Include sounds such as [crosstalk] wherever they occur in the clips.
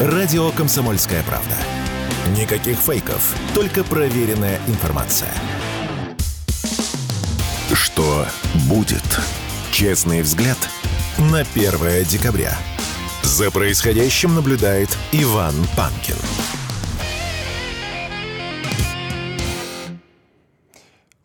Радио «Комсомольская правда». Никаких фейков, только проверенная информация. Что будет? Честный взгляд на 1 декабря. За происходящим наблюдает Иван Панкин.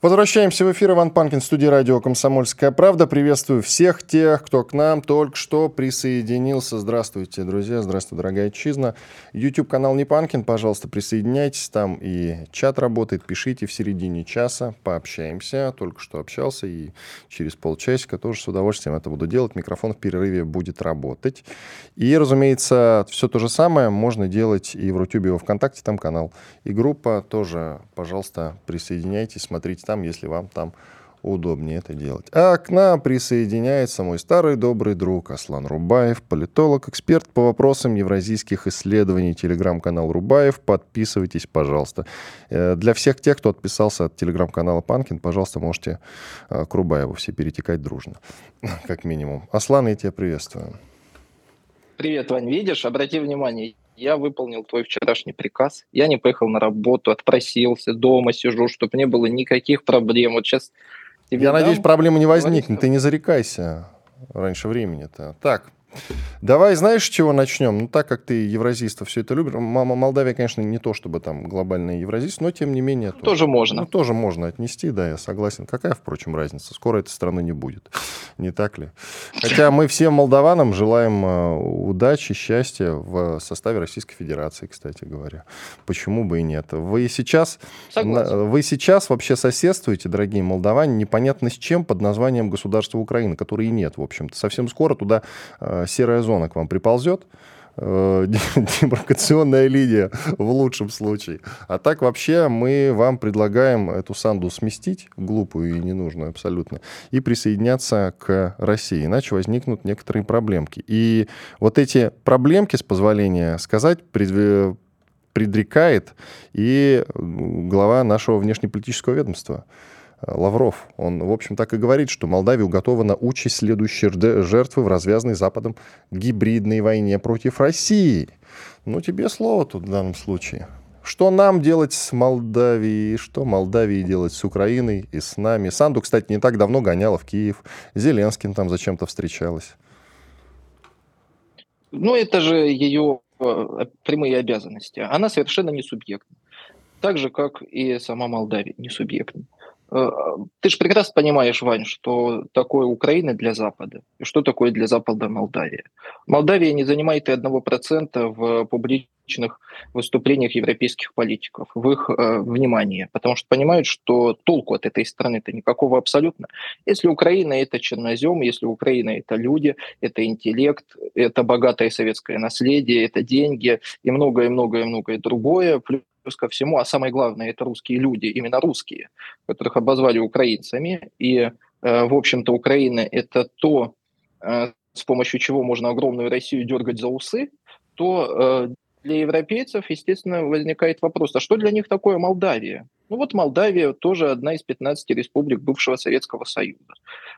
Возвращаемся в эфир. Иван Панкин, студия радио «Комсомольская правда». Приветствую всех тех, кто к нам только что присоединился. Здравствуйте, друзья. Здравствуйте, дорогая отчизна. YouTube-канал «Не Панкин», пожалуйста, присоединяйтесь. Там и чат работает. Пишите в середине часа. Пообщаемся. Только что общался. И через полчасика тоже с удовольствием это буду делать. Микрофон в перерыве будет работать. И, разумеется, все то же самое можно делать и в Рутюбе, и во Вконтакте. Там канал. И группа тоже, пожалуйста, присоединяйтесь, смотрите там, если вам там удобнее это делать. А к нам присоединяется мой старый добрый друг Аслан Рубаев, политолог, эксперт по вопросам евразийских исследований, телеграм-канал Рубаев. Подписывайтесь, пожалуйста. Э, для всех тех, кто отписался от телеграм-канала Панкин, пожалуйста, можете э, к Рубаеву все перетекать дружно, [laughs] как минимум. Аслан, я тебя приветствую. Привет, Вань. Видишь, обрати внимание, я выполнил твой вчерашний приказ, я не поехал на работу, отпросился, дома сижу, чтобы не было никаких проблем. Вот сейчас Я дам, надеюсь, проблемы не возникнет, ты не зарекайся раньше времени-то. Так, Давай, знаешь, с чего начнем? Ну, так как ты евразиста все это любишь. Молдавия, конечно, не то чтобы там глобальный евразист, но тем не менее... Тоже, тоже можно. Ну, тоже можно отнести, да, я согласен. Какая, впрочем, разница? Скоро этой страны не будет. Не так ли? Хотя мы всем молдаванам желаем э, удачи, счастья в составе Российской Федерации, кстати говоря. Почему бы и нет? Вы сейчас, согласен. вы сейчас вообще соседствуете, дорогие молдаване, непонятно с чем под названием государства Украины, которой и нет, в общем-то. Совсем скоро туда э, серая зона к вам приползет, э, [laughs] демаркационная линия в лучшем случае. А так вообще мы вам предлагаем эту санду сместить, глупую и ненужную абсолютно, и присоединяться к России, иначе возникнут некоторые проблемки. И вот эти проблемки, с позволения сказать, предрекает и глава нашего внешнеполитического ведомства – Лавров. Он, в общем, так и говорит, что Молдавия уготована участь следующей жертвы в развязанной Западом гибридной войне против России. Ну, тебе слово тут в данном случае. Что нам делать с Молдавией, что Молдавии делать с Украиной и с нами. Санду, кстати, не так давно гоняла в Киев. Зеленским там зачем-то встречалась. Ну, это же ее э, прямые обязанности. Она совершенно не субъектна. Так же, как и сама Молдавия не субъектна. Э, ты же прекрасно понимаешь, Вань, что такое Украина для Запада и что такое для Запада Молдавия. Молдавия не занимает и одного процента в публичных выступлениях европейских политиков, в их э, внимании, потому что понимают, что толку от этой страны-то никакого абсолютно. Если Украина – это чернозем, если Украина – это люди, это интеллект, это богатое советское наследие, это деньги и многое-многое-многое другое, плюс плюс ко всему, а самое главное, это русские люди, именно русские, которых обозвали украинцами. И, э, в общем-то, Украина – это то, э, с помощью чего можно огромную Россию дергать за усы, то э, для европейцев, естественно, возникает вопрос, а что для них такое Молдавия? Ну вот Молдавия тоже одна из 15 республик бывшего Советского Союза.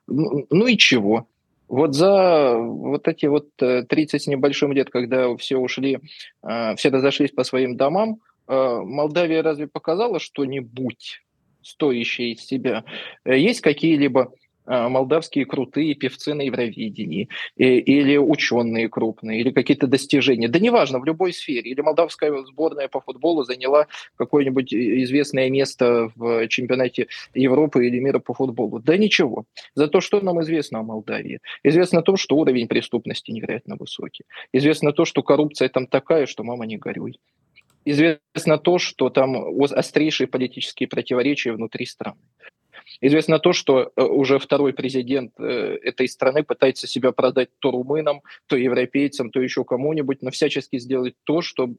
Ну, ну и чего? Вот за вот эти вот 30 с небольшим лет, когда все ушли, все разошлись по своим домам, Молдавия разве показала что-нибудь стоящее из себя? Э, есть какие-либо э, молдавские крутые певцы на Евровидении, или ученые крупные, или какие-то достижения. Да неважно, в любой сфере. Или молдавская сборная по футболу заняла какое-нибудь известное место в чемпионате Европы или мира по футболу. Да ничего. Зато что нам известно о Молдавии? Известно то, что уровень преступности невероятно высокий. Известно то, что коррупция там такая, что мама не горюй известно то, что там острейшие политические противоречия внутри страны. Известно то, что э, уже второй президент э, этой страны пытается себя продать то румынам, то европейцам, то еще кому-нибудь, но всячески сделать то, что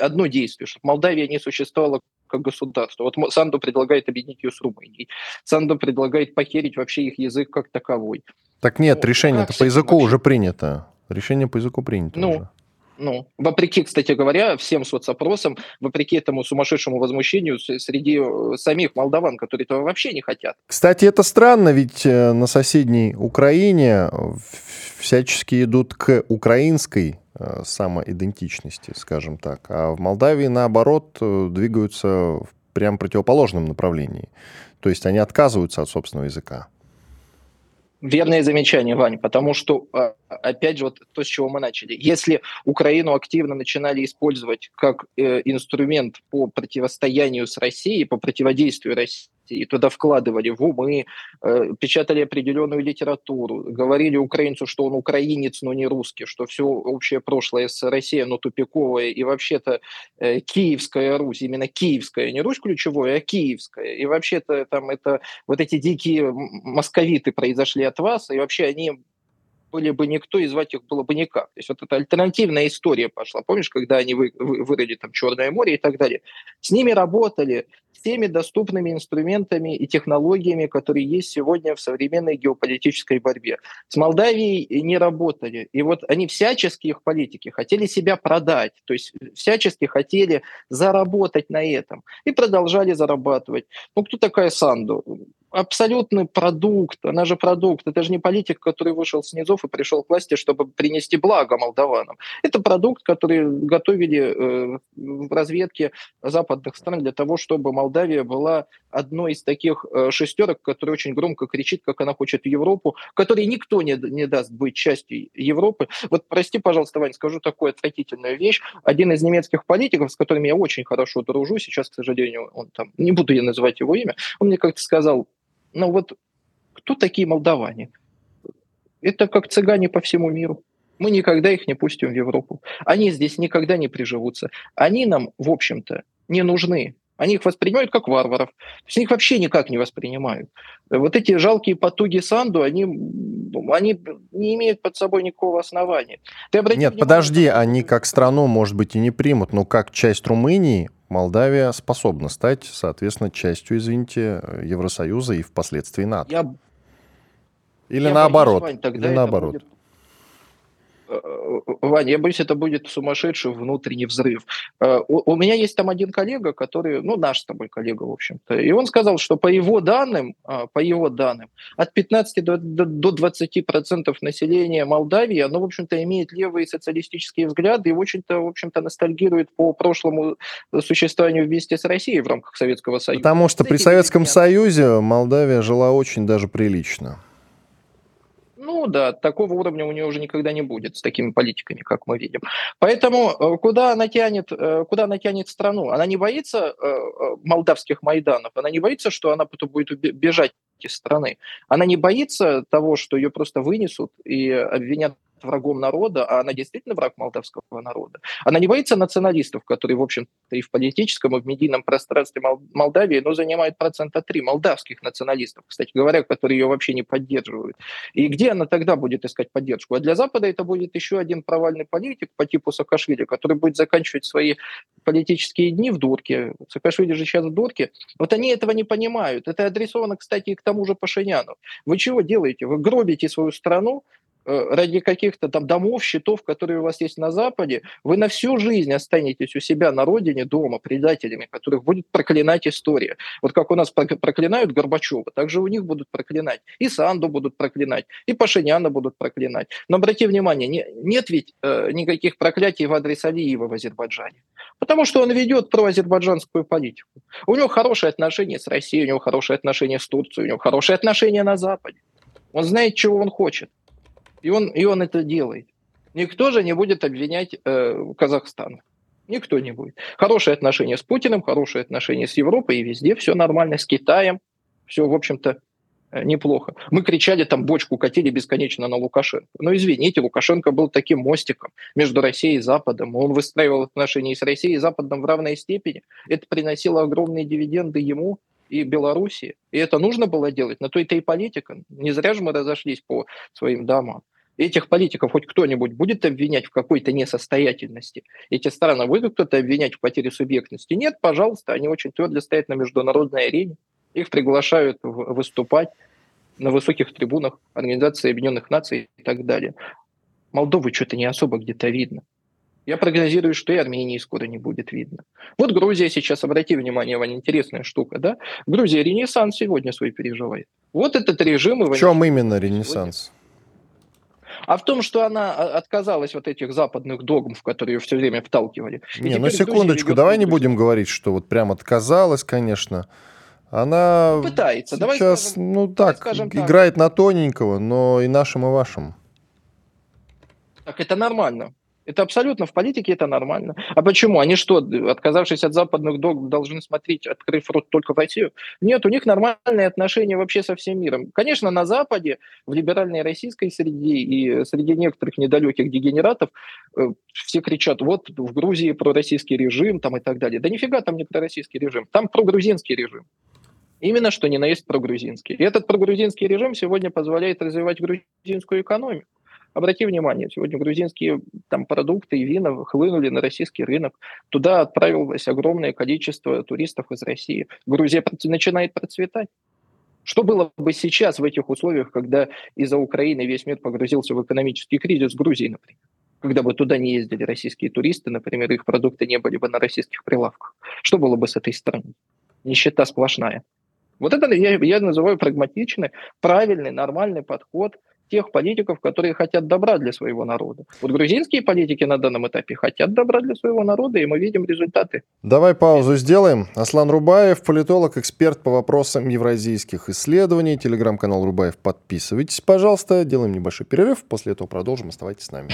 одно действие, чтобы Молдавия не существовала как государство. Вот Санду предлагает объединить ее с Румынией. Санду предлагает похерить вообще их язык как таковой. Так нет, ну, решение по языку вообще? уже принято. Решение по языку принято ну, уже. Ну, вопреки, кстати говоря, всем соцопросам, вопреки этому сумасшедшему возмущению среди э, самих молдаван, которые этого вообще не хотят. Кстати, это странно, ведь э, на соседней Украине всячески идут к украинской э, самоидентичности, скажем так. А в Молдавии, наоборот, двигаются в прям противоположном направлении. То есть они отказываются от собственного языка. Верное замечание, Вань, потому что, а, опять же, вот то, с чего мы начали. Если Украину активно начинали использовать как э, инструмент по противостоянию с Россией, по противодействию России, и туда вкладывали в умы, э, печатали определенную литературу, говорили украинцу, что он украинец, но не русский, что все общее прошлое с Россией, оно тупиковое, и вообще-то э, Киевская Русь, именно Киевская, не Русь ключевое, а Киевская, и вообще-то там это вот эти дикие московиты произошли от вас, и вообще они были бы никто, и звать их было бы никак. То есть вот эта альтернативная история пошла. Помнишь, когда они вы, вы, вырыли там Черное море и так далее? С ними работали всеми доступными инструментами и технологиями, которые есть сегодня в современной геополитической борьбе. С Молдавией не работали. И вот они всячески, их политики, хотели себя продать, то есть всячески хотели заработать на этом. И продолжали зарабатывать. Ну, кто такая Санду? Абсолютный продукт, она же продукт, это же не политик, который вышел с и пришел к власти, чтобы принести благо молдаванам. Это продукт, который готовили э, в разведке западных стран для того, чтобы Молдавия была одной из таких э, шестерок, которая очень громко кричит, как она хочет в Европу, которой никто не, не даст быть частью Европы. Вот прости, пожалуйста, Вань, скажу такую отвратительную вещь. Один из немецких политиков, с которыми я очень хорошо дружу, сейчас, к сожалению, он там, не буду я называть его имя, он мне как-то сказал, ну вот кто такие молдаване? Это как цыгане по всему миру. Мы никогда их не пустим в Европу. Они здесь никогда не приживутся. Они нам, в общем-то, не нужны. Они их воспринимают как варваров. То есть они их вообще никак не воспринимают. Вот эти жалкие потуги Санду, они, они не имеют под собой никакого основания. Ты Нет, внимание, подожди, они как страну, может быть, и не примут, но как часть Румынии Молдавия способна стать, соответственно, частью, извините, Евросоюза и впоследствии НАТО. Я... Или я наоборот. Боюсь, Вань, или наоборот. Будет Ваня, я боюсь, это будет сумасшедший внутренний взрыв. Э, у, у меня есть там один коллега, который, ну, наш с тобой коллега, в общем-то, и он сказал, что по его данным, а, по его данным, от 15 до, до 20 процентов населения Молдавии, оно, в общем-то, имеет левые социалистические взгляды и, в общем-то, в общем-то, ностальгирует по прошлому существованию вместе с Россией в рамках Советского Союза. Потому что при Советском Союзе Молдавия жила очень даже прилично. Ну да, такого уровня у нее уже никогда не будет с такими политиками, как мы видим. Поэтому э, куда она тянет, э, куда она тянет страну? Она не боится э, молдавских майданов, она не боится, что она потом будет бежать из страны. Она не боится того, что ее просто вынесут и обвинят врагом народа, а она действительно враг молдавского народа. Она не боится националистов, которые, в общем-то, и в политическом, и в медийном пространстве Молдавии, но занимают процента три молдавских националистов, кстати говоря, которые ее вообще не поддерживают. И где она тогда будет искать поддержку? А для Запада это будет еще один провальный политик по типу Саакашвили, который будет заканчивать свои политические дни в дурке. Саакашвили же сейчас в дурке. Вот они этого не понимают. Это адресовано, кстати, и к тому же Пашиняну. Вы чего делаете? Вы гробите свою страну, ради каких-то там домов, счетов, которые у вас есть на Западе, вы на всю жизнь останетесь у себя на родине дома предателями, которых будет проклинать история. Вот как у нас проклинают Горбачева, так же у них будут проклинать. И Санду будут проклинать, и Пашиняна будут проклинать. Но обрати внимание, не, нет ведь э, никаких проклятий в адрес Алиева в Азербайджане. Потому что он ведет проазербайджанскую политику. У него хорошие отношения с Россией, у него хорошие отношения с Турцией, у него хорошие отношения на Западе. Он знает, чего он хочет. И он, и он это делает. Никто же не будет обвинять э, Казахстан. Никто не будет. Хорошие отношения с Путиным, хорошие отношения с Европой и везде все нормально, с Китаем. Все, в общем-то, э, неплохо. Мы кричали, там бочку катили бесконечно на Лукашенко. Но извините, Лукашенко был таким мостиком между Россией и Западом. Он выстраивал отношения с Россией и Западом в равной степени. Это приносило огромные дивиденды ему и Белоруссии. И это нужно было делать. На то это и политика. Не зря же мы разошлись по своим домам этих политиков хоть кто-нибудь будет обвинять в какой-то несостоятельности? Эти страны будет кто-то обвинять в потере субъектности? Нет, пожалуйста, они очень твердо стоят на международной арене. Их приглашают выступать на высоких трибунах Организации Объединенных Наций и так далее. Молдовы что-то не особо где-то видно. Я прогнозирую, что и Армении скоро не будет видно. Вот Грузия сейчас, обрати внимание, Ваня, интересная штука, да? Грузия ренессанс сегодня свой переживает. Вот этот режим... В чем именно ренессанс? А в том, что она а, отказалась от этих западных догм, в которые ее все время вталкивали. Не, ну секундочку, давай не будем говорить, что вот прям отказалась, конечно. Она пытается. Давай сейчас, скажем, ну так, скажем играет так. на тоненького, но и нашим, и вашим. Так это нормально. Это абсолютно в политике это нормально. А почему? Они что, отказавшись от западных догм, должны смотреть, открыв рот только в Россию? Нет, у них нормальные отношения вообще со всем миром. Конечно, на Западе, в либеральной российской среде и среди некоторых недалеких дегенератов э, все кричат, вот в Грузии пророссийский режим там и так далее. Да нифига там не пророссийский режим, там прогрузинский режим. Именно что не наесть прогрузинский. И этот прогрузинский режим сегодня позволяет развивать грузинскую экономику. Обрати внимание, сегодня грузинские там, продукты и вина хлынули на российский рынок. Туда отправилось огромное количество туристов из России. Грузия начинает процветать. Что было бы сейчас в этих условиях, когда из-за Украины весь мир погрузился в экономический кризис Грузии, например? Когда бы туда не ездили российские туристы, например, их продукты не были бы на российских прилавках. Что было бы с этой страной? Нищета сплошная. Вот это я, я называю прагматичный, правильный, нормальный подход тех политиков, которые хотят добра для своего народа. Вот грузинские политики на данном этапе хотят добра для своего народа, и мы видим результаты. Давай паузу сделаем. Аслан Рубаев, политолог, эксперт по вопросам евразийских исследований. Телеграм-канал Рубаев. Подписывайтесь, пожалуйста. Делаем небольшой перерыв. После этого продолжим. Оставайтесь с нами.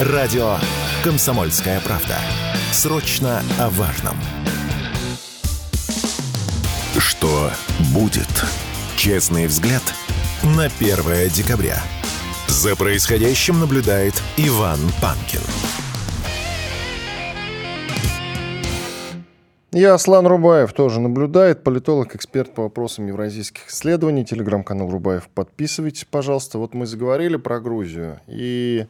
Радио «Комсомольская правда». Срочно о важном. Что будет? Честный взгляд – на 1 декабря. За происходящим наблюдает Иван Панкин. Я Аслан Рубаев тоже наблюдает, политолог, эксперт по вопросам евразийских исследований, телеграм-канал Рубаев. Подписывайтесь, пожалуйста. Вот мы заговорили про Грузию, и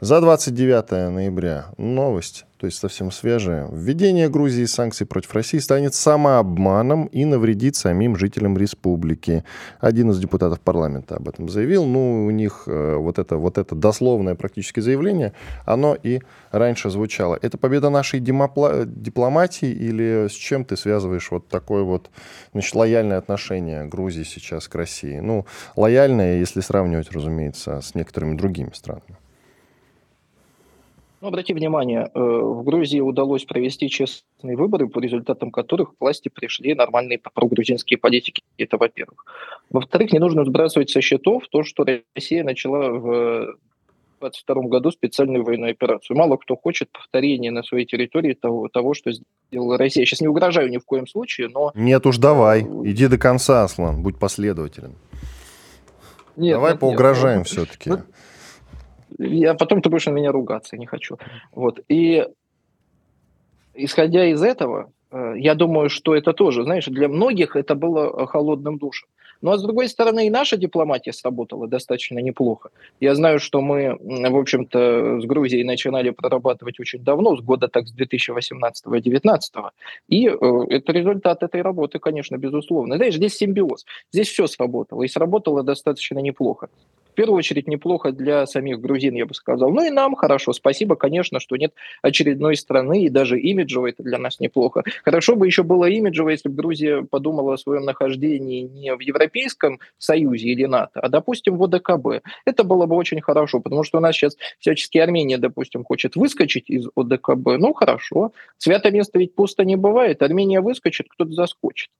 за 29 ноября новость, то есть совсем свежая. Введение Грузии санкций против России станет самообманом и навредит самим жителям республики. Один из депутатов парламента об этом заявил. Ну, у них э, вот, это, вот это дословное практически заявление, оно и раньше звучало. Это победа нашей демопла- дипломатии или с чем ты связываешь вот такое вот значит, лояльное отношение Грузии сейчас к России? Ну, лояльное, если сравнивать, разумеется, с некоторыми другими странами. Ну, обрати внимание, э, в Грузии удалось провести честные выборы, по результатам которых к власти пришли нормальные прогрузинские политики. Это во-первых. Во-вторых, не нужно сбрасывать со счетов то, что Россия начала в 2022 году специальную военную операцию. Мало кто хочет повторения на своей территории того, того, что сделала Россия. Сейчас не угрожаю ни в коем случае, но... Нет уж, давай. Иди до конца, Аслан. Будь последователен. Нет, давай нет, поугрожаем нет. все-таки. Ну, я потом ты будешь на меня ругаться, я не хочу. Вот. И исходя из этого, э, я думаю, что это тоже, знаешь, для многих это было холодным душем. Ну а с другой стороны, и наша дипломатия сработала достаточно неплохо. Я знаю, что мы, в общем-то, с Грузией начинали прорабатывать очень давно, с года так с 2018-2019. И э, это результат этой работы, конечно, безусловно. Знаешь, здесь симбиоз. Здесь все сработало. И сработало достаточно неплохо в первую очередь неплохо для самих грузин, я бы сказал. Ну и нам хорошо. Спасибо, конечно, что нет очередной страны, и даже имиджево это для нас неплохо. Хорошо бы еще было имиджево, если бы Грузия подумала о своем нахождении не в Европейском Союзе или НАТО, а, допустим, в ОДКБ. Это было бы очень хорошо, потому что у нас сейчас всячески Армения, допустим, хочет выскочить из ОДКБ. Ну, хорошо. Свято место ведь пусто не бывает. Армения выскочит, кто-то заскочит.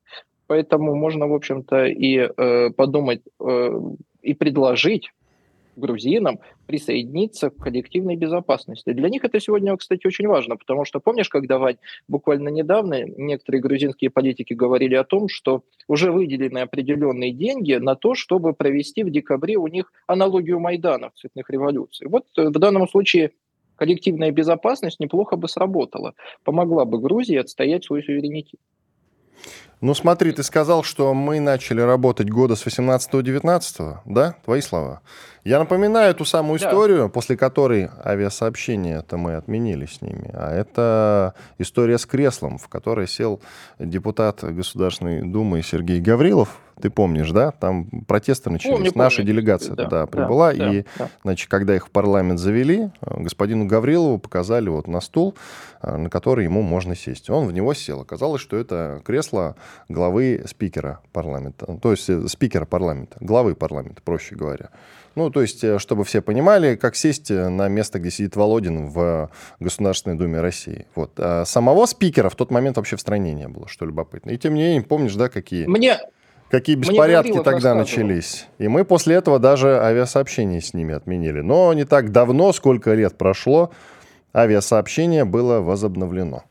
Поэтому можно, в общем-то, и э, подумать э, и предложить грузинам присоединиться к коллективной безопасности. Для них это сегодня, кстати, очень важно, потому что, помнишь, когда, Вань, буквально недавно некоторые грузинские политики говорили о том, что уже выделены определенные деньги на то, чтобы провести в декабре у них аналогию Майдана в цветных революций. Вот э, в данном случае коллективная безопасность неплохо бы сработала, помогла бы Грузии отстоять свой суверенитет. Ну смотри, ты сказал, что мы начали работать года с 18-19, да? Твои слова. Я напоминаю ту самую историю, да. после которой авиасообщения-то мы отменили с ними. А это история с креслом, в которой сел депутат Государственной Думы Сергей Гаврилов. Ты помнишь, да? Там протесты начались. Помню, Наша помню. делегация да, туда прибыла. Да, и, да. значит, когда их в парламент завели, господину Гаврилову показали вот на стул, на который ему можно сесть. Он в него сел. Оказалось, что это кресло главы спикера парламента, то есть э, спикера парламента, главы парламента, проще говоря. Ну, то есть, э, чтобы все понимали, как сесть э, на место, где сидит Володин в Государственной Думе России. Вот. А самого спикера в тот момент вообще в стране не было, что любопытно. И тем не менее, помнишь, да, какие... Мне, Какие беспорядки тогда начались. И мы после этого даже авиасообщение с ними отменили. Но не так давно, сколько лет прошло, авиасообщение было возобновлено.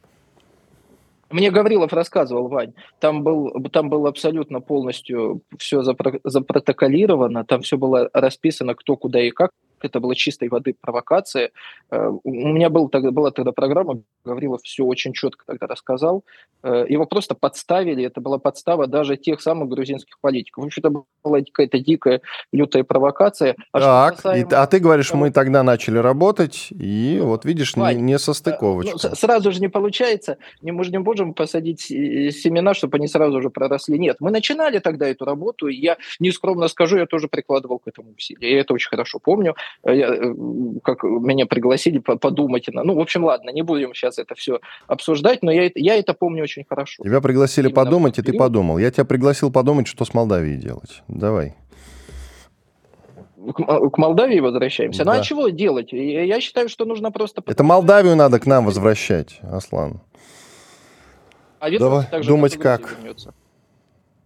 Мне Гаврилов рассказывал, Вань, там, был, там было абсолютно полностью все запротоколировано, там все было расписано, кто куда и как это была чистой воды провокация. Э, у меня был, тогда, была тогда программа, Гаврилов все очень четко тогда рассказал. Э, его просто подставили, это была подстава даже тех самых грузинских политиков. В общем, это была какая-то дикая, лютая провокация. А, так, касаемо... и, а ты говоришь, мы тогда начали работать, и вот видишь, Вань, не, не состыковочка. Ну, сразу же не получается, не, мы же не можем посадить семена, чтобы они сразу же проросли. Нет, мы начинали тогда эту работу, и я нескромно скажу, я тоже прикладывал к этому усилия. Я это очень хорошо помню. Э, я, э, как меня пригласили подумать. Ну, в общем, ладно, не будем сейчас это все обсуждать, но я, я это помню очень хорошо. Тебя пригласили Именно подумать, и ты подумал. Я тебя пригласил подумать, что с Молдавией делать. Давай. К, к Молдавии возвращаемся. Да. Ну а чего делать? Я считаю, что нужно просто... Это Молдавию надо к нам возвращать, Аслан. А Давай думать как. Вернется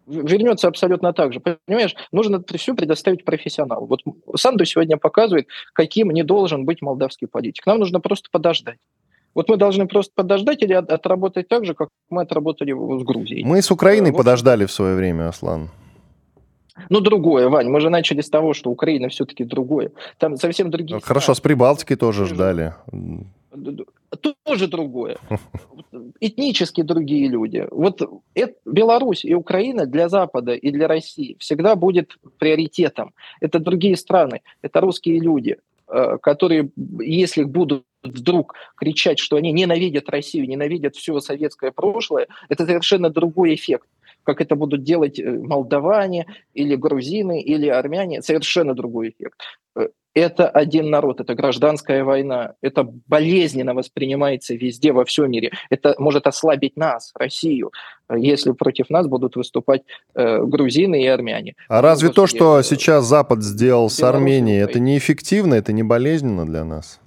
вернется абсолютно так же. Понимаешь, нужно все предоставить профессионалу. Вот Санду сегодня показывает, каким не должен быть молдавский политик. Нам нужно просто подождать. Вот мы должны просто подождать или отработать так же, как мы отработали с Грузией. Мы с Украиной вот. подождали в свое время, Аслан. Ну, другое, Вань, мы же начали с того, что Украина все-таки другое. Там совсем другие... Хорошо, страны. с Прибалтикой тоже ждали тоже другое. [laughs] Этнически другие люди. Вот это, Беларусь и Украина для Запада и для России всегда будет приоритетом. Это другие страны, это русские люди, э, которые, если будут вдруг кричать, что они ненавидят Россию, ненавидят все советское прошлое, это совершенно другой эффект как это будут делать э, молдаване или грузины или армяне, совершенно другой эффект. Это один народ, это гражданская война, это болезненно воспринимается везде, во всем мире. Это может ослабить нас, Россию, если против нас будут выступать э, грузины и армяне. А разве то, что э, сейчас Запад сделал с Арменией, это неэффективно, это не болезненно для нас?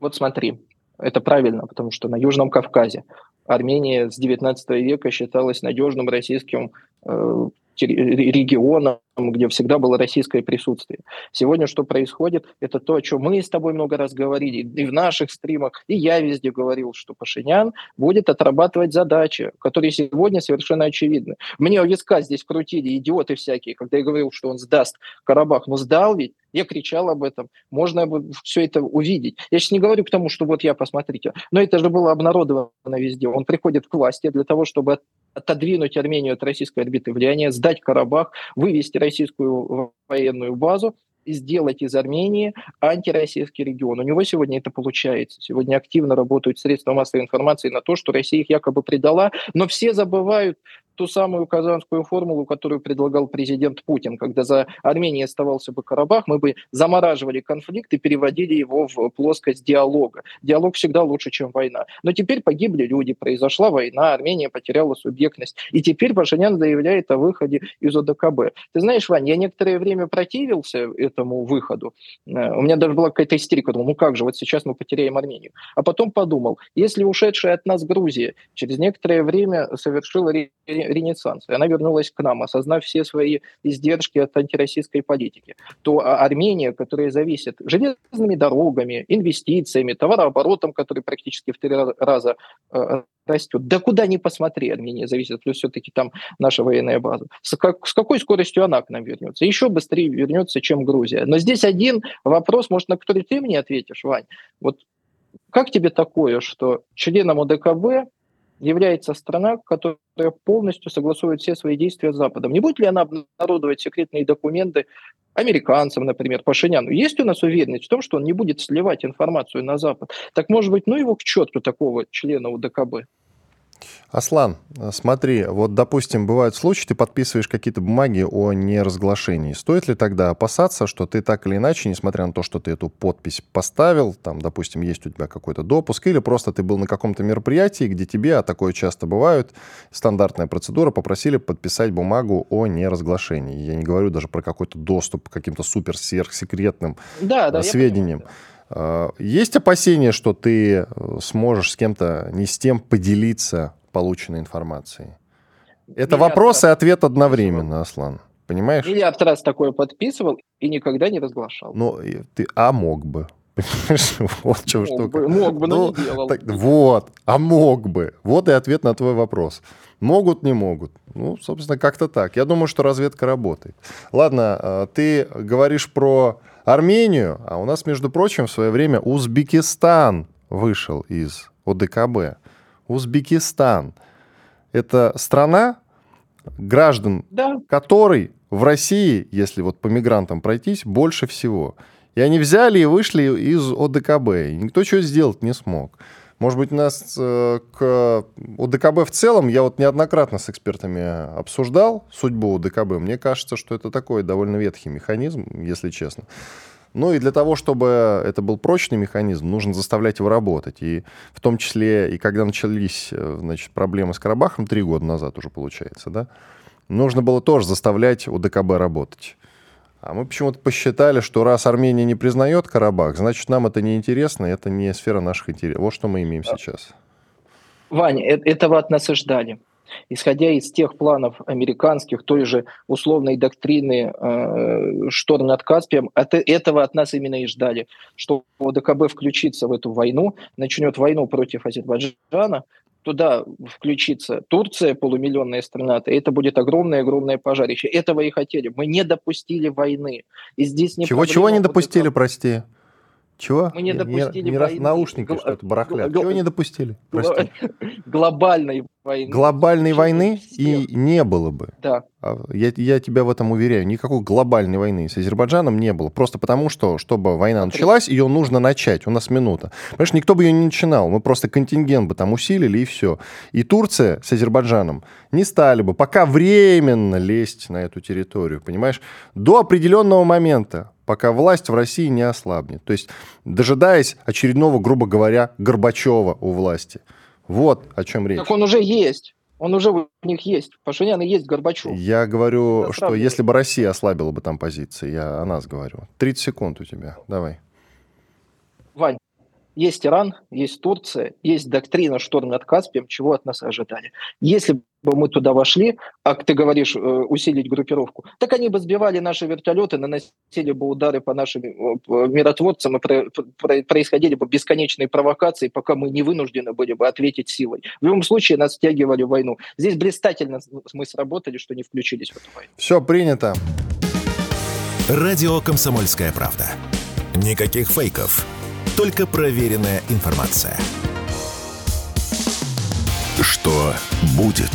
Вот смотри, это правильно, потому что на Южном Кавказе Армения с 19 века считалась надежным российским э, регионом, где всегда было российское присутствие. Сегодня что происходит? Это то, о чем мы с тобой много раз говорили, и в наших стримах, и я везде говорил, что Пашинян будет отрабатывать задачи, которые сегодня совершенно очевидны. Мне у виска здесь крутили идиоты всякие, когда я говорил, что он сдаст Карабах. Но сдал ведь, я кричал об этом. Можно все это увидеть. Я сейчас не говорю к тому, что вот я, посмотрите. Но это же было обнародовано везде. Он приходит к власти для того, чтобы отодвинуть Армению от российской орбиты влияния, сдать Карабах, вывести российскую военную базу и сделать из Армении антироссийский регион. У него сегодня это получается. Сегодня активно работают средства массовой информации на то, что Россия их якобы предала, но все забывают ту самую казанскую формулу, которую предлагал президент Путин, когда за Арменией оставался бы Карабах, мы бы замораживали конфликт и переводили его в плоскость диалога. Диалог всегда лучше, чем война. Но теперь погибли люди, произошла война, Армения потеряла субъектность, и теперь Пашинян заявляет о выходе из ОДКБ. Ты знаешь, Вань, я некоторое время противился этому выходу. Э, у меня даже была какая-то истерика, думал, ну как же, вот сейчас мы потеряем Армению. А потом подумал, если ушедшая от нас Грузия через некоторое время совершила ренессанс, и она вернулась к нам, осознав все свои издержки от антироссийской политики, то а, Армения, которая зависит железными дорогами, инвестициями, товарооборотом, который практически в три раза э, растет. Да куда ни посмотри, Армения зависит, плюс все-таки там наша военная база. С, как, с какой скоростью она к нам вернется? Еще быстрее вернется, чем Грузия. Но здесь один вопрос, может, на который ты мне ответишь, Вань. Вот как тебе такое, что членом ОДКБ является страна, которая полностью согласует все свои действия с Западом. Не будет ли она обнародовать секретные документы американцам, например, Пашиняну? Есть у нас уверенность в том, что он не будет сливать информацию на Запад? Так, может быть, ну его к черту такого члена УДКБ? Аслан, смотри, вот, допустим, бывают случаи, ты подписываешь какие-то бумаги о неразглашении. Стоит ли тогда опасаться, что ты так или иначе, несмотря на то, что ты эту подпись поставил, там, допустим, есть у тебя какой-то допуск, или просто ты был на каком-то мероприятии, где тебе, а такое часто бывает, стандартная процедура, попросили подписать бумагу о неразглашении. Я не говорю даже про какой-то доступ к каким-то супер-сверхсекретным да, да, сведениям. А, есть опасения, что ты э, сможешь с кем-то не с тем поделиться полученной информацией? Это Миллиард вопрос раз. и ответ одновременно, Аслан. Понимаешь? Миллиард раз такое подписывал и никогда не разглашал. Ну, ты, а мог бы. [laughs] вот чем мог штука. Бы, мог бы, но ну, не делал. Так, вот, а мог бы. Вот и ответ на твой вопрос. Могут, не могут. Ну, собственно, как-то так. Я думаю, что разведка работает. Ладно, а, ты говоришь про Армению, а у нас, между прочим, в свое время Узбекистан вышел из ОДКБ. Узбекистан. Это страна, граждан да. которой в России, если вот по мигрантам пройтись, больше всего. И они взяли и вышли из ОДКБ. И никто чего сделать не смог. Может быть, нас э, к ОДКБ в целом, я вот неоднократно с экспертами обсуждал судьбу ОДКБ. Мне кажется, что это такой довольно ветхий механизм, если честно. Ну и для того, чтобы это был прочный механизм, нужно заставлять его работать. И в том числе, и когда начались э, значит, проблемы с Карабахом, три года назад уже получается, да, нужно было тоже заставлять УДКБ работать. А мы почему-то посчитали, что раз Армения не признает Карабах, значит, нам это не интересно, это не сфера наших интересов. Вот что мы имеем сейчас. Ваня, э, этого от нас и ждали исходя из тех планов американских, той же условной доктрины э, шторм над Каспием, от этого от нас именно и ждали, что ОДКБ включится в эту войну, начнет войну против Азербайджана, туда включится Турция, полумиллионная страна, и это будет огромное-огромное пожарище. Этого и хотели. Мы не допустили войны. И здесь не Чего-чего не допустили, прости? Чего? Мы не допустили не, не войны. Наушники Гл... что-то барахлят. Гл... Чего не допустили? Прости. [laughs] Глобальной войны. Глобальной войны и не было бы. Да. А, я, я тебя в этом уверяю. Никакой глобальной войны с Азербайджаном не было. Просто потому, что, чтобы война началась, ее нужно начать. У нас минута. Понимаешь, никто бы ее не начинал. Мы просто контингент бы там усилили, и все. И Турция с Азербайджаном не стали бы пока временно лезть на эту территорию. Понимаешь? До определенного момента пока власть в России не ослабнет. То есть дожидаясь очередного, грубо говоря, Горбачева у власти. Вот о чем речь. Так он уже есть. Он уже у них есть. Пашинян и есть Горбачев. Я говорю, что если бы Россия ослабила бы там позиции, я о нас говорю. 30 секунд у тебя. Давай. Вань, есть Иран, есть Турция, есть доктрина шторм над Каспием, чего от нас ожидали. Если бы мы туда вошли, а ты говоришь э, усилить группировку, так они бы сбивали наши вертолеты, наносили бы удары по нашим э, миротворцам, и про, про, происходили бы бесконечные провокации, пока мы не вынуждены были бы ответить силой. В любом случае нас втягивали в войну. Здесь блистательно мы сработали, что не включились в эту войну. Все принято. Радио «Комсомольская правда». Никаких фейков только проверенная информация. Что будет?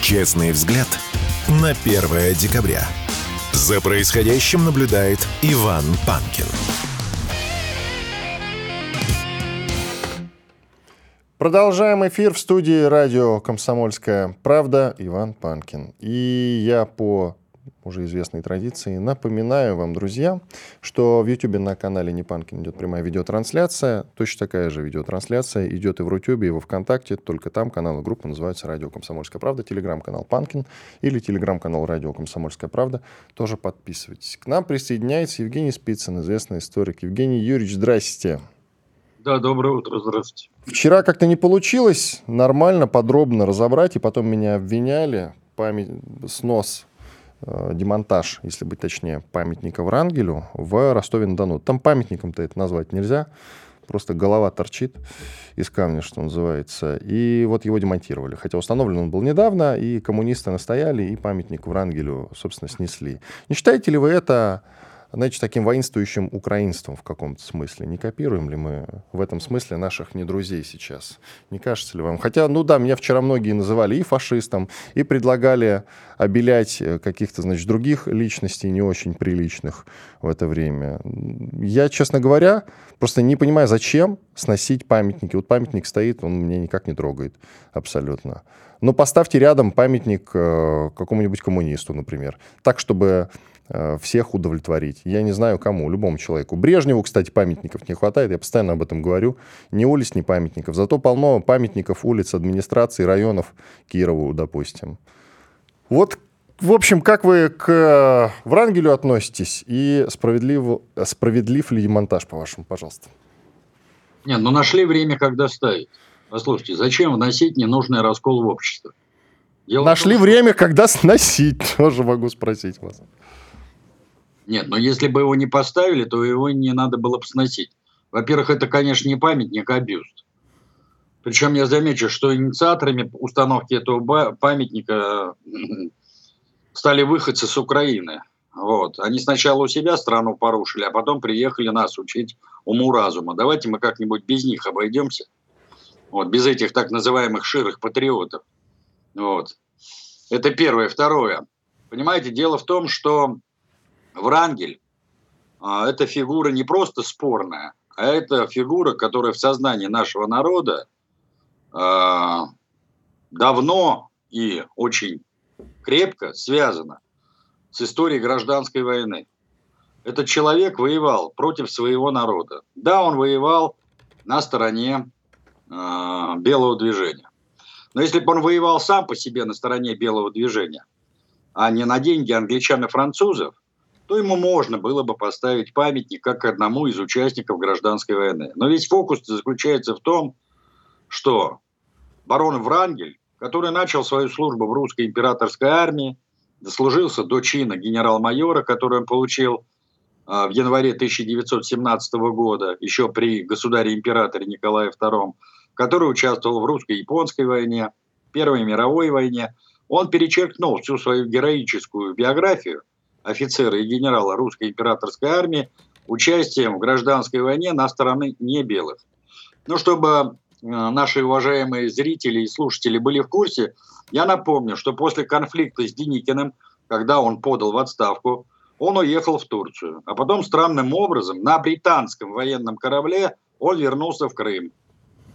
Честный взгляд на 1 декабря. За происходящим наблюдает Иван Панкин. Продолжаем эфир в студии радио «Комсомольская правда». Иван Панкин. И я по уже известной традиции. Напоминаю вам, друзья, что в YouTube на канале Непанкин идет прямая видеотрансляция. Точно такая же видеотрансляция идет и в Рутюбе, и во Вконтакте. Только там канал и группа называются «Радио Комсомольская правда», телеграм-канал Панкин или телеграм-канал «Радио Комсомольская правда». Тоже подписывайтесь. К нам присоединяется Евгений Спицын, известный историк. Евгений Юрьевич, здрасте. Да, доброе утро, здравствуйте. Вчера как-то не получилось нормально, подробно разобрать, и потом меня обвиняли, память, снос демонтаж, если быть точнее, памятника Врангелю в Ростове-на-Дону. Там памятником-то это назвать нельзя, просто голова торчит из камня, что называется. И вот его демонтировали. Хотя установлен он был недавно, и коммунисты настояли, и памятник Врангелю, собственно, снесли. Не считаете ли вы это знаете, таким воинствующим украинством в каком-то смысле. Не копируем ли мы в этом смысле наших недрузей сейчас? Не кажется ли вам? Хотя, ну да, меня вчера многие называли и фашистом, и предлагали обелять э, каких-то, значит, других личностей не очень приличных в это время. Я, честно говоря, просто не понимаю, зачем сносить памятники. Вот памятник стоит, он меня никак не трогает абсолютно. Но поставьте рядом памятник э, какому-нибудь коммунисту, например, так, чтобы всех удовлетворить. Я не знаю кому, любому человеку. Брежневу, кстати, памятников не хватает, я постоянно об этом говорю. Ни улиц, ни памятников. Зато полно памятников улиц, администрации, районов Кирову, допустим. Вот, в общем, как вы к Врангелю относитесь и справедлив, справедлив ли монтаж, по-вашему, пожалуйста? Нет, ну нашли время, когда ставить. Послушайте, зачем вносить ненужный раскол в общество? Дело Нашли том, время, когда сносить, [laughs] тоже могу спросить вас. Нет, но если бы его не поставили, то его не надо было бы сносить. Во-первых, это, конечно, не памятник, а бюст. Причем я замечу, что инициаторами установки этого памятника стали выходцы с Украины. Вот. Они сначала у себя страну порушили, а потом приехали нас учить уму-разума. Давайте мы как-нибудь без них обойдемся. Вот, без этих так называемых ширых патриотов. Вот. Это первое. Второе. Понимаете, дело в том, что Врангель а, – это фигура не просто спорная, а это фигура, которая в сознании нашего народа а, давно и очень крепко связана с историей гражданской войны. Этот человек воевал против своего народа. Да, он воевал на стороне э, белого движения. Но если бы он воевал сам по себе на стороне белого движения, а не на деньги англичан и французов, то ему можно было бы поставить памятник как одному из участников гражданской войны. Но весь фокус заключается в том, что барон Врангель, который начал свою службу в русской императорской армии, дослужился до чина генерал-майора, который он получил а, в январе 1917 года, еще при государе-императоре Николае II, который участвовал в русско-японской войне, Первой мировой войне. Он перечеркнул всю свою героическую биографию офицера и генерала русской императорской армии участием в гражданской войне на стороны не белых. Ну, чтобы э, наши уважаемые зрители и слушатели были в курсе, я напомню, что после конфликта с Деникиным, когда он подал в отставку, он уехал в Турцию. А потом странным образом на британском военном корабле он вернулся в Крым,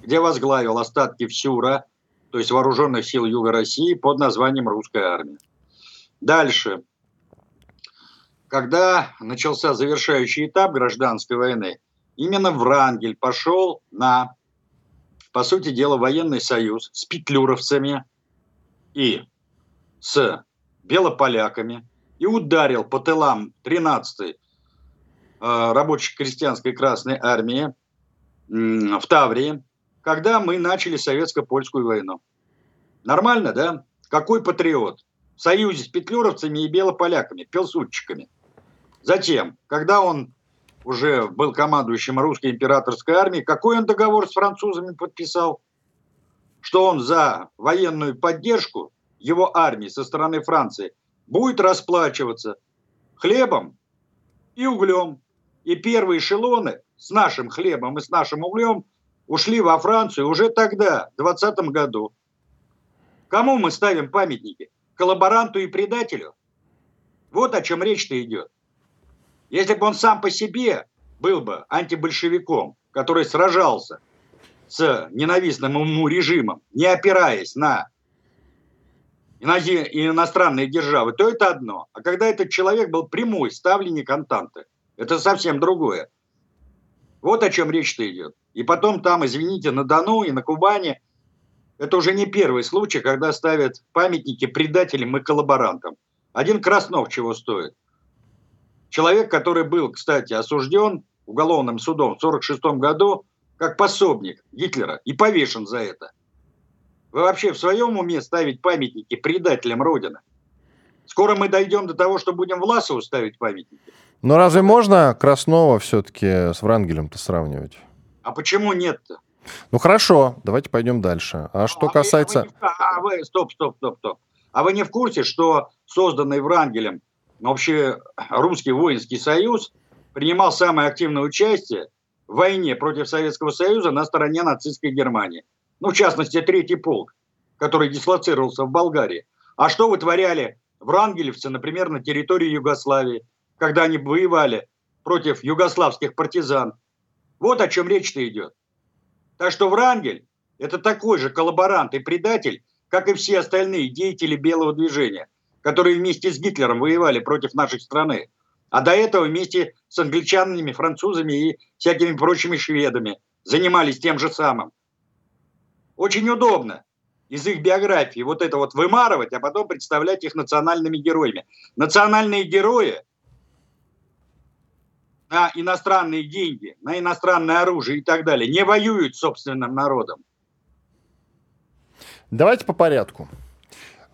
где возглавил остатки ВСЮРа, то есть вооруженных сил Юга России, под названием Русская армия. Дальше когда начался завершающий этап гражданской войны, именно Врангель пошел на, по сути дела, военный союз с петлюровцами и с белополяками и ударил по тылам 13-й э, рабоче-крестьянской Красной Армии в Таврии, когда мы начали советско-польскую войну. Нормально, да? Какой патриот? в союзе с петлюровцами и белополяками, пилсудчиками. Затем, когда он уже был командующим русской императорской армией, какой он договор с французами подписал? Что он за военную поддержку его армии со стороны Франции будет расплачиваться хлебом и углем. И первые эшелоны с нашим хлебом и с нашим углем ушли во Францию уже тогда, в 20 году. Кому мы ставим памятники? коллаборанту и предателю. Вот о чем речь-то идет. Если бы он сам по себе был бы антибольшевиком, который сражался с ненавистным ему режимом, не опираясь на иностранные державы, то это одно. А когда этот человек был прямой ставленник Антанты, это совсем другое. Вот о чем речь-то идет. И потом там, извините, на Дону и на Кубани это уже не первый случай, когда ставят памятники предателям и коллаборантам. Один Краснов чего стоит. Человек, который был, кстати, осужден уголовным судом в 1946 году как пособник Гитлера и повешен за это. Вы вообще в своем уме ставить памятники предателям Родины? Скоро мы дойдем до того, что будем Власову ставить памятники. Но разве можно Краснова все-таки с Врангелем-то сравнивать? А почему нет-то? Ну хорошо, давайте пойдем дальше. А, а что касается... Вы, а, вы, а вы, стоп, стоп, стоп, стоп. А вы не в курсе, что созданный Врангелем вообще русский воинский союз принимал самое активное участие в войне против Советского Союза на стороне нацистской Германии. Ну, в частности, третий полк, который дислоцировался в Болгарии. А что вытворяли врангелевцы, например, на территории Югославии, когда они воевали против югославских партизан? Вот о чем речь-то идет. Так что Врангель – это такой же коллаборант и предатель, как и все остальные деятели белого движения, которые вместе с Гитлером воевали против нашей страны. А до этого вместе с англичанами, французами и всякими прочими шведами занимались тем же самым. Очень удобно из их биографии вот это вот вымарывать, а потом представлять их национальными героями. Национальные герои на иностранные деньги, на иностранное оружие и так далее не воюют с собственным народом. Давайте по порядку.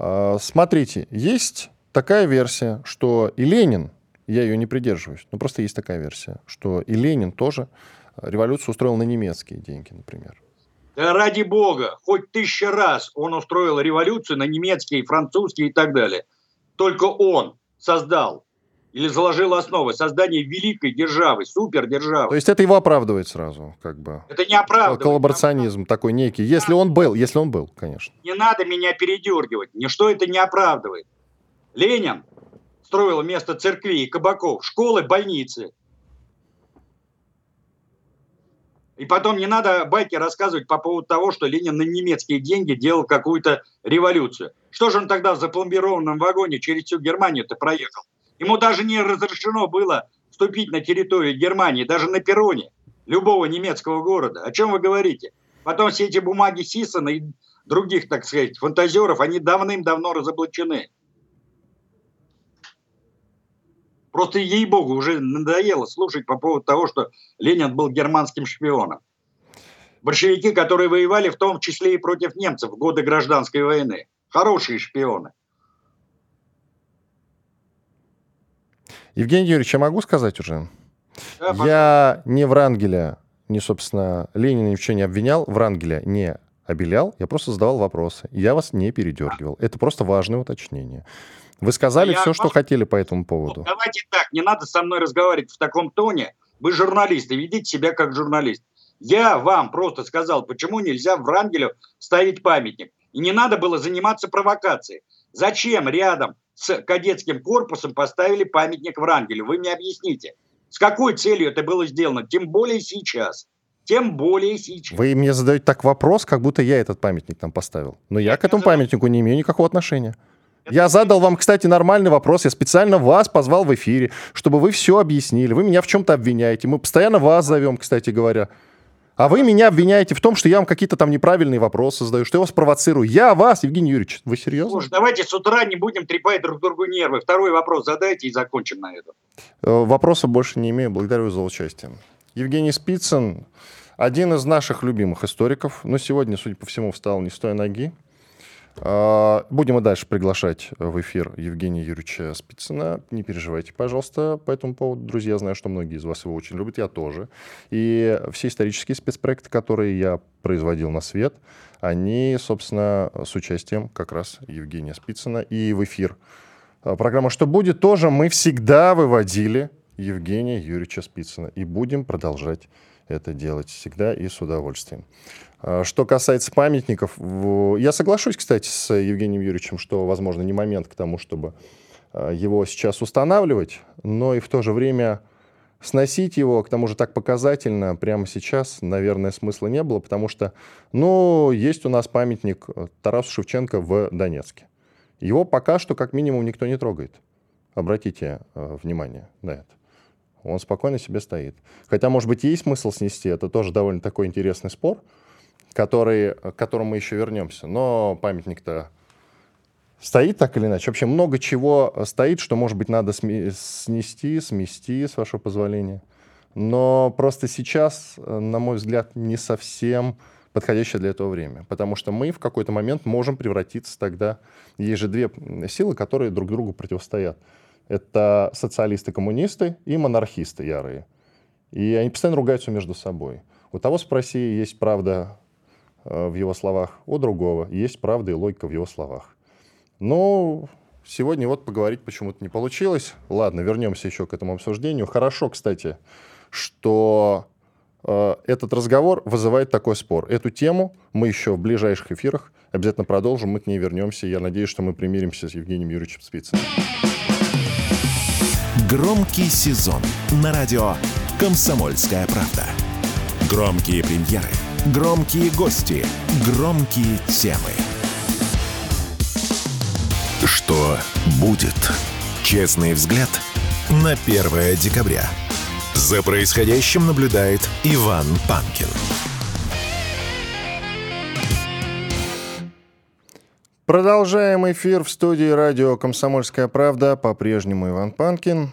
А, смотрите, есть такая версия, что и Ленин, я ее не придерживаюсь, но просто есть такая версия, что и Ленин тоже революцию устроил на немецкие деньги, например. Да ради бога, хоть тысяча раз он устроил революцию на немецкие, французские и так далее. Только он создал или заложил основы создания великой державы, супердержавы. То есть это его оправдывает сразу, как бы. Это не оправдывает. Коллаборационизм такой некий, если он был, если он был, конечно. Не надо меня передергивать, ничто это не оправдывает. Ленин строил вместо церквей и кабаков школы, больницы. И потом не надо байки рассказывать по поводу того, что Ленин на немецкие деньги делал какую-то революцию. Что же он тогда в запломбированном вагоне через всю Германию-то проехал? Ему даже не разрешено было вступить на территорию Германии, даже на перроне любого немецкого города. О чем вы говорите? Потом все эти бумаги Сисона и других, так сказать, фантазеров, они давным-давно разоблачены. Просто ей-богу уже надоело слушать по поводу того, что Ленин был германским шпионом. Большевики, которые воевали в том числе и против немцев в годы гражданской войны. Хорошие шпионы. Евгений Юрьевич, я могу сказать уже? Да, я не Врангеля, не, собственно, Ленина ни в чем не обвинял, Врангеля не обелял, я просто задавал вопросы. Я вас не передергивал. Это просто важное уточнение. Вы сказали я все, что хотели по этому поводу. Давайте так, не надо со мной разговаривать в таком тоне. Вы журналисты, ведите себя как журналист. Я вам просто сказал, почему нельзя Врангелю ставить памятник. И не надо было заниматься провокацией. Зачем рядом с кадетским корпусом поставили памятник Врангелю. Вы мне объясните, с какой целью это было сделано? Тем более сейчас. Тем более сейчас. Вы мне задаете так вопрос, как будто я этот памятник там поставил. Но я, я к этому памятнику не имею никакого отношения. Это я задал вам, кстати, нормальный вопрос. Я специально вас позвал в эфире, чтобы вы все объяснили. Вы меня в чем-то обвиняете. Мы постоянно вас зовем, кстати говоря. А вы меня обвиняете в том, что я вам какие-то там неправильные вопросы задаю, что я вас провоцирую. Я вас, Евгений Юрьевич, вы серьезно? Слушай, давайте с утра не будем трепать друг другу нервы. Второй вопрос задайте и закончим на этом. Э, вопроса больше не имею. Благодарю за участие. Евгений Спицын, один из наших любимых историков, но сегодня, судя по всему, встал не с той ноги. А, будем и дальше приглашать в эфир Евгения Юрьевича Спицына. Не переживайте, пожалуйста, по этому поводу. Друзья, знаю, что многие из вас его очень любят, я тоже. И все исторические спецпроекты, которые я производил на свет, они, собственно, с участием как раз Евгения Спицына. И в эфир а, программа «Что будет?» тоже мы всегда выводили Евгения Юрьевича Спицына. И будем продолжать это делать всегда и с удовольствием. А, что касается памятников, я соглашусь, кстати, с Евгением Юрьевичем, что, возможно, не момент к тому, чтобы а, его сейчас устанавливать, но и в то же время сносить его, к тому же так показательно, прямо сейчас, наверное, смысла не было, потому что, ну, есть у нас памятник Тарасу Шевченко в Донецке. Его пока что, как минимум, никто не трогает. Обратите э, внимание на это. Он спокойно себе стоит. Хотя, может быть, есть смысл снести, это тоже довольно такой интересный спор, который, к которому мы еще вернемся. Но памятник-то стоит так или иначе. Вообще много чего стоит, что, может быть, надо снести, смести, с вашего позволения. Но просто сейчас, на мой взгляд, не совсем подходящее для этого время. Потому что мы в какой-то момент можем превратиться тогда... Есть же две силы, которые друг другу противостоят. Это социалисты-коммунисты и монархисты ярые. И они постоянно ругаются между собой. У того спроси, есть правда э, в его словах, у другого есть правда и логика в его словах. Но сегодня вот поговорить почему-то не получилось. Ладно, вернемся еще к этому обсуждению. Хорошо, кстати, что э, этот разговор вызывает такой спор. Эту тему мы еще в ближайших эфирах обязательно продолжим, мы к ней вернемся. Я надеюсь, что мы примиримся с Евгением Юрьевичем Спицыным. Громкий сезон на радио «Комсомольская правда». Громкие премьеры, громкие гости, громкие темы. Что будет? Честный взгляд на 1 декабря. За происходящим наблюдает Иван Панкин. Продолжаем эфир в студии радио «Комсомольская правда». По-прежнему Иван Панкин.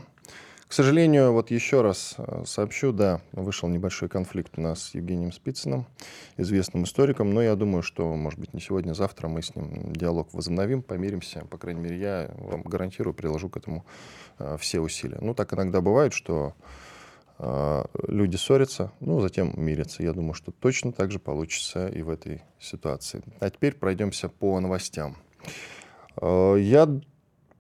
К сожалению, вот еще раз э, сообщу, да, вышел небольшой конфликт у нас с Евгением Спицыным, известным историком, но я думаю, что, может быть, не сегодня, завтра мы с ним диалог возобновим, помиримся. По крайней мере, я вам гарантирую, приложу к этому э, все усилия. Ну, так иногда бывает, что э, люди ссорятся, ну, затем мирятся. Я думаю, что точно так же получится и в этой ситуации. А теперь пройдемся по новостям. Я,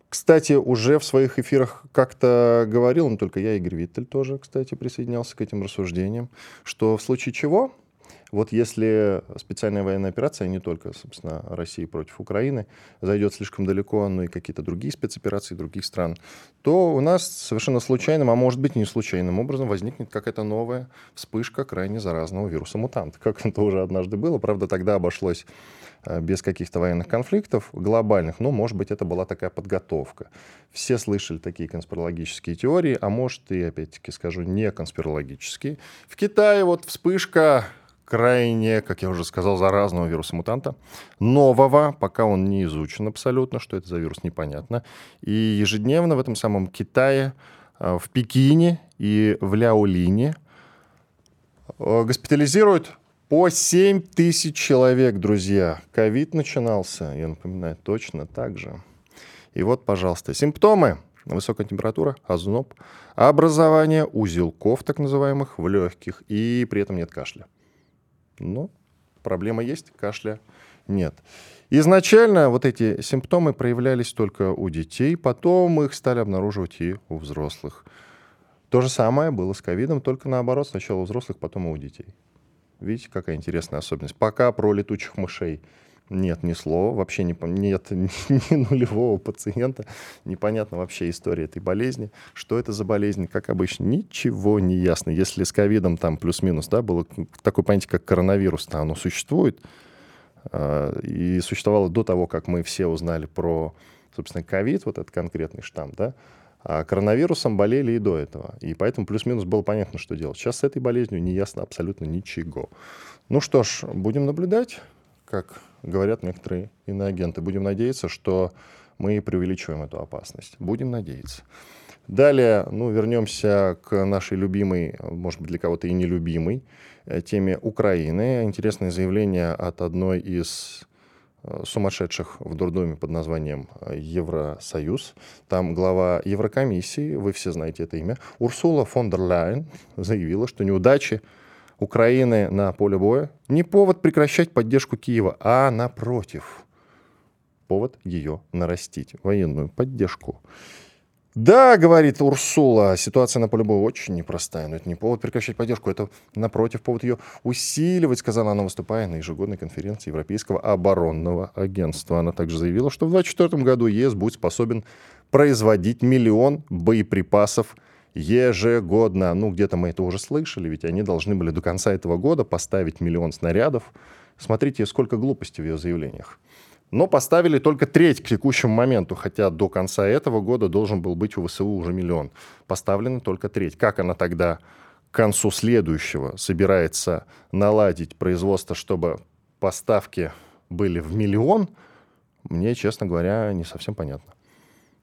кстати, уже в своих эфирах как-то говорил, но только я, Игорь Виттель тоже, кстати, присоединялся к этим рассуждениям, что в случае чего вот если специальная военная операция, не только, собственно, России против Украины, зайдет слишком далеко, но и какие-то другие спецоперации других стран, то у нас совершенно случайным, а может быть не случайным образом возникнет какая-то новая вспышка крайне заразного вируса мутант, как это уже однажды было. Правда, тогда обошлось без каких-то военных конфликтов глобальных, но, может быть, это была такая подготовка. Все слышали такие конспирологические теории, а может и, опять-таки скажу, не конспирологические. В Китае вот вспышка крайне, как я уже сказал, заразного вируса-мутанта, нового, пока он не изучен абсолютно, что это за вирус, непонятно. И ежедневно в этом самом Китае, э, в Пекине и в Ляолине э, госпитализируют по 7 тысяч человек, друзья. Ковид начинался, я напоминаю, точно так же. И вот, пожалуйста, симптомы. Высокая температура, озноб, образование узелков, так называемых, в легких, и при этом нет кашля. Но проблема есть, кашля нет. Изначально вот эти симптомы проявлялись только у детей, потом их стали обнаруживать и у взрослых. То же самое было с ковидом, только наоборот, сначала у взрослых, потом и у детей. Видите, какая интересная особенность. Пока про летучих мышей нет ни слова, вообще не, нет [laughs] ни, нулевого пациента, непонятна вообще история этой болезни, что это за болезнь, как обычно, ничего не ясно. Если с ковидом там плюс-минус, да, было такое понятие, как коронавирус, то оно существует, э, и существовало до того, как мы все узнали про, собственно, ковид, вот этот конкретный штамм, да, а коронавирусом болели и до этого. И поэтому плюс-минус было понятно, что делать. Сейчас с этой болезнью не ясно абсолютно ничего. Ну что ж, будем наблюдать, как говорят некоторые иноагенты. Будем надеяться, что мы преувеличиваем эту опасность. Будем надеяться. Далее, ну, вернемся к нашей любимой, может быть, для кого-то и нелюбимой э, теме Украины. Интересное заявление от одной из сумасшедших в дурдоме под названием э, Евросоюз. Там глава Еврокомиссии, вы все знаете это имя, Урсула фон дер Ляйен заявила, что неудачи Украины на поле боя не повод прекращать поддержку Киева, а напротив, повод ее нарастить, военную поддержку. Да, говорит Урсула, ситуация на поле боя очень непростая, но это не повод прекращать поддержку, это, напротив, повод ее усиливать, сказала она, выступая на ежегодной конференции Европейского оборонного агентства. Она также заявила, что в 2024 году ЕС будет способен производить миллион боеприпасов ежегодно. Ну, где-то мы это уже слышали, ведь они должны были до конца этого года поставить миллион снарядов. Смотрите, сколько глупости в ее заявлениях. Но поставили только треть к текущему моменту, хотя до конца этого года должен был быть у ВСУ уже миллион. Поставлена только треть. Как она тогда к концу следующего собирается наладить производство, чтобы поставки были в миллион, мне, честно говоря, не совсем понятно.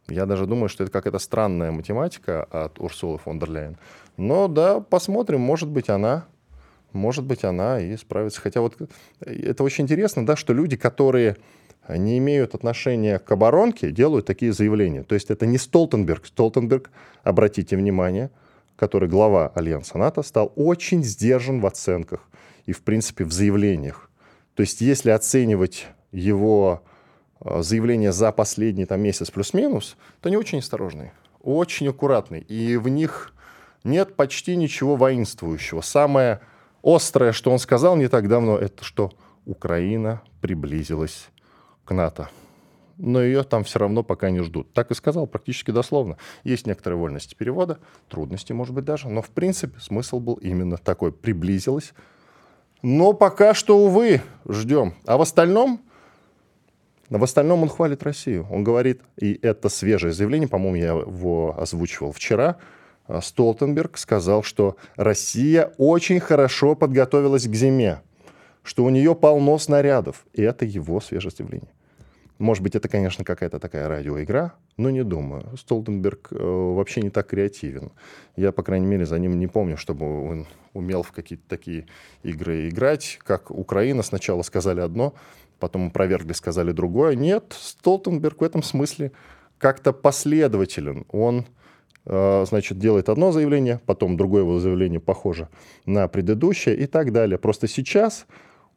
Я даже думаю, что это какая-то странная математика от Урсулы фон дер Ляйен. Но да, посмотрим, может быть, она, может быть, она и справится. Хотя вот это очень интересно, да, что люди, которые не имеют отношения к оборонке, делают такие заявления. То есть это не Столтенберг. Столтенберг, обратите внимание, который глава Альянса НАТО, стал очень сдержан в оценках и, в принципе, в заявлениях. То есть если оценивать его э, заявления за последний там, месяц плюс-минус, то они очень осторожные, очень аккуратные. И в них нет почти ничего воинствующего. Самое острое, что он сказал не так давно, это что Украина приблизилась к НАТО. Но ее там все равно пока не ждут. Так и сказал, практически дословно. Есть некоторые вольности перевода, трудности, может быть, даже, но в принципе смысл был именно такой. Приблизилась. Но пока что, увы, ждем. А в остальном, в остальном он хвалит Россию. Он говорит, и это свежее заявление, по-моему, я его озвучивал вчера, а, Столтенберг сказал, что Россия очень хорошо подготовилась к зиме, что у нее полно снарядов. И это его свежее заявление. Может быть, это, конечно, какая-то такая радиоигра, но не думаю. Столтенберг э, вообще не так креативен. Я, по крайней мере, за ним не помню, чтобы он умел в какие-то такие игры играть. Как Украина сначала сказали одно, потом опровергли, сказали другое. Нет, Столтенберг в этом смысле как-то последователен. Он э, значит, делает одно заявление, потом другое его заявление похоже на предыдущее и так далее. Просто сейчас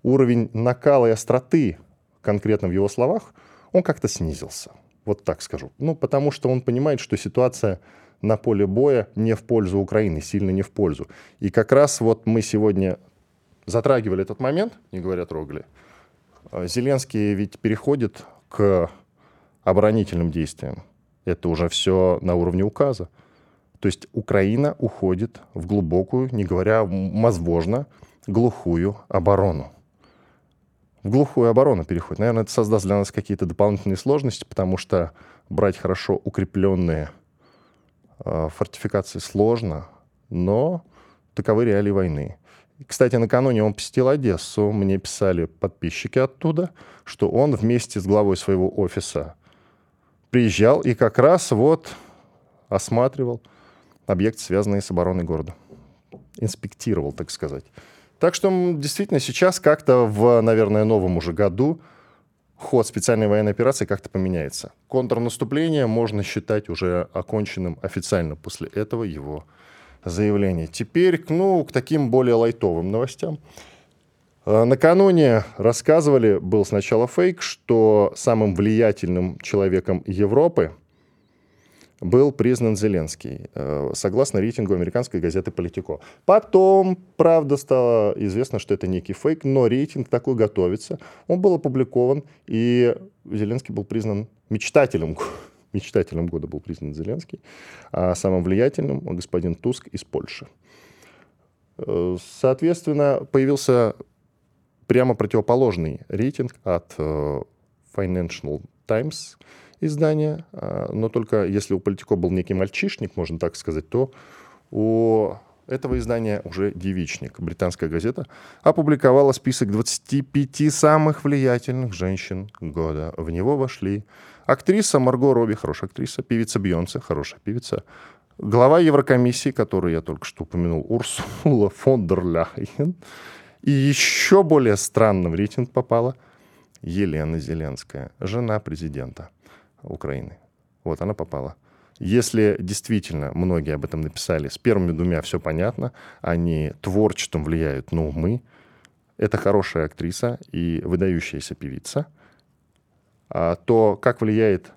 уровень накала и остроты конкретно в его словах – он как-то снизился. Вот так скажу. Ну, потому что он понимает, что ситуация на поле боя не в пользу Украины, сильно не в пользу. И как раз вот мы сегодня затрагивали этот момент, не говоря трогали. Зеленский ведь переходит к оборонительным действиям. Это уже все на уровне указа. То есть Украина уходит в глубокую, не говоря, возможно, глухую оборону в глухую оборону переходит. Наверное, это создаст для нас какие-то дополнительные сложности, потому что брать хорошо укрепленные э, фортификации сложно, но таковы реалии войны. Кстати, накануне он посетил Одессу. Мне писали подписчики оттуда, что он вместе с главой своего офиса приезжал и как раз вот осматривал объект, связанный с обороной города. Инспектировал, так сказать. Так что действительно сейчас как-то в, наверное, новом уже году ход специальной военной операции как-то поменяется. Контрнаступление можно считать уже оконченным официально после этого его заявления. Теперь ну, к таким более лайтовым новостям. Э, накануне рассказывали, был сначала фейк, что самым влиятельным человеком Европы – был признан Зеленский, э, согласно рейтингу американской газеты «Политико». Потом, правда, стало известно, что это некий фейк, но рейтинг такой готовится. Он был опубликован, и Зеленский был признан мечтателем [laughs] мечтателем года был признан Зеленский, а самым влиятельным господин Туск из Польши. Э, соответственно, появился прямо противоположный рейтинг от э, Financial Times – издания, а, но только если у Политико был некий мальчишник, можно так сказать, то у этого издания уже девичник. Британская газета опубликовала список 25 самых влиятельных женщин года. В него вошли актриса Марго Робби, хорошая актриса, певица Бьонсе, хорошая певица, глава Еврокомиссии, которую я только что упомянул, Урсула фон дер Ляйен, и еще более странно в рейтинг попала Елена Зеленская, жена президента. Украины. Вот она попала. Если действительно многие об этом написали, с первыми двумя все понятно, они творчеством влияют на умы, это хорошая актриса и выдающаяся певица, а то, как влияет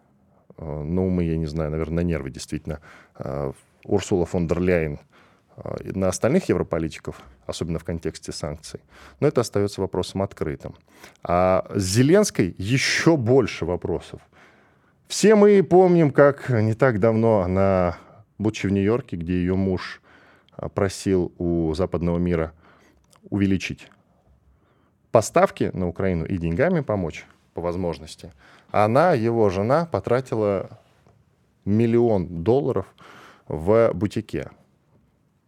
э, на умы, я не знаю, наверное, на нервы действительно, э, Урсула фон дер Ляйен э, на остальных европолитиков, особенно в контексте санкций, но это остается вопросом открытым. А с Зеленской еще больше вопросов. Все мы помним, как не так давно она, будучи в Нью-Йорке, где ее муж а, просил у западного мира увеличить поставки на Украину и деньгами помочь по возможности, она, его жена, потратила миллион долларов в бутике.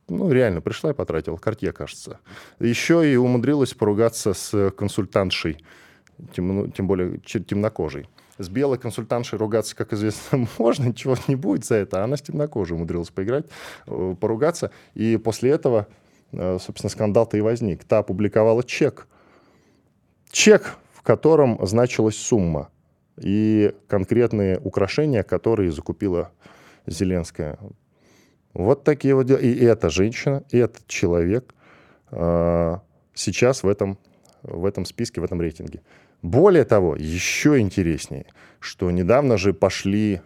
Ну, реально, пришла и потратила. Картье, кажется. Еще и умудрилась поругаться с консультантшей, тем, тем более темнокожей. С белой консультантшей ругаться, как известно, [laughs] можно, ничего не будет за это. Она с темнокожей умудрилась поиграть, э, поругаться. И после этого, э, собственно, скандал-то и возник. Та опубликовала чек. Чек, в котором значилась сумма и конкретные украшения, которые закупила Зеленская. Вот такие вот дела. И эта женщина, и этот человек э, сейчас в этом в этом списке, в этом рейтинге. Более того, еще интереснее, что недавно же пошли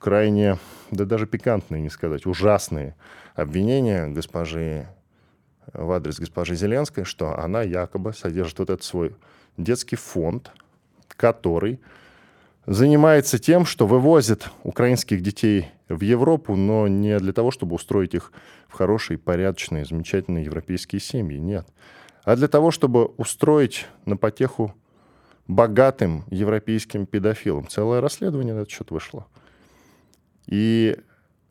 крайне, да даже пикантные, не сказать, ужасные обвинения госпожи в адрес госпожи Зеленской, что она якобы содержит вот этот свой детский фонд, который занимается тем, что вывозит украинских детей в Европу, но не для того, чтобы устроить их в хорошие, порядочные, замечательные европейские семьи, нет. А для того, чтобы устроить на потеху богатым европейским педофилам. Целое расследование на этот счет вышло. И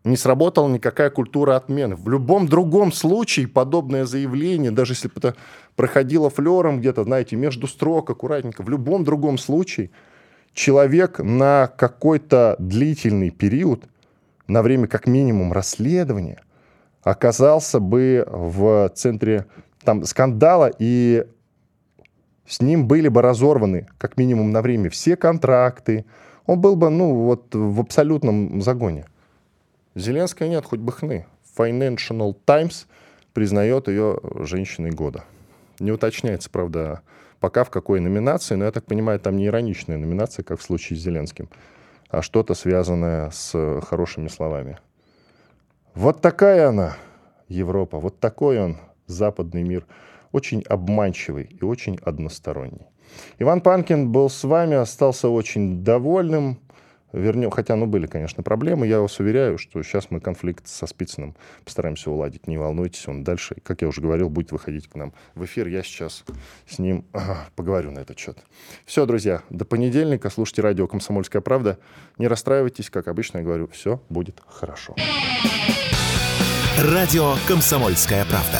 не сработала никакая культура отмены. В любом другом случае подобное заявление, даже если бы это проходило флером где-то, знаете, между строк, аккуратненько, в любом другом случае человек на какой-то длительный период, на время как минимум расследования, оказался бы в центре там, скандала, и с ним были бы разорваны как минимум на время все контракты, он был бы ну, вот, в абсолютном загоне. Зеленская нет, хоть бы хны. Financial Times признает ее женщиной года. Не уточняется, правда, пока в какой номинации, но я так понимаю, там не ироничная номинация, как в случае с Зеленским, а что-то связанное с хорошими словами. Вот такая она, Европа, вот такой он, западный мир, очень обманчивый и очень односторонний. Иван Панкин был с вами, остался очень довольным, вернем, хотя, ну, были, конечно, проблемы. Я вас уверяю, что сейчас мы конфликт со Спицыным постараемся уладить. Не волнуйтесь, он дальше, как я уже говорил, будет выходить к нам в эфир. Я сейчас с ним ага, поговорю на этот счет. Все, друзья, до понедельника. Слушайте радио «Комсомольская правда». Не расстраивайтесь, как обычно я говорю, все будет хорошо. Радио «Комсомольская правда».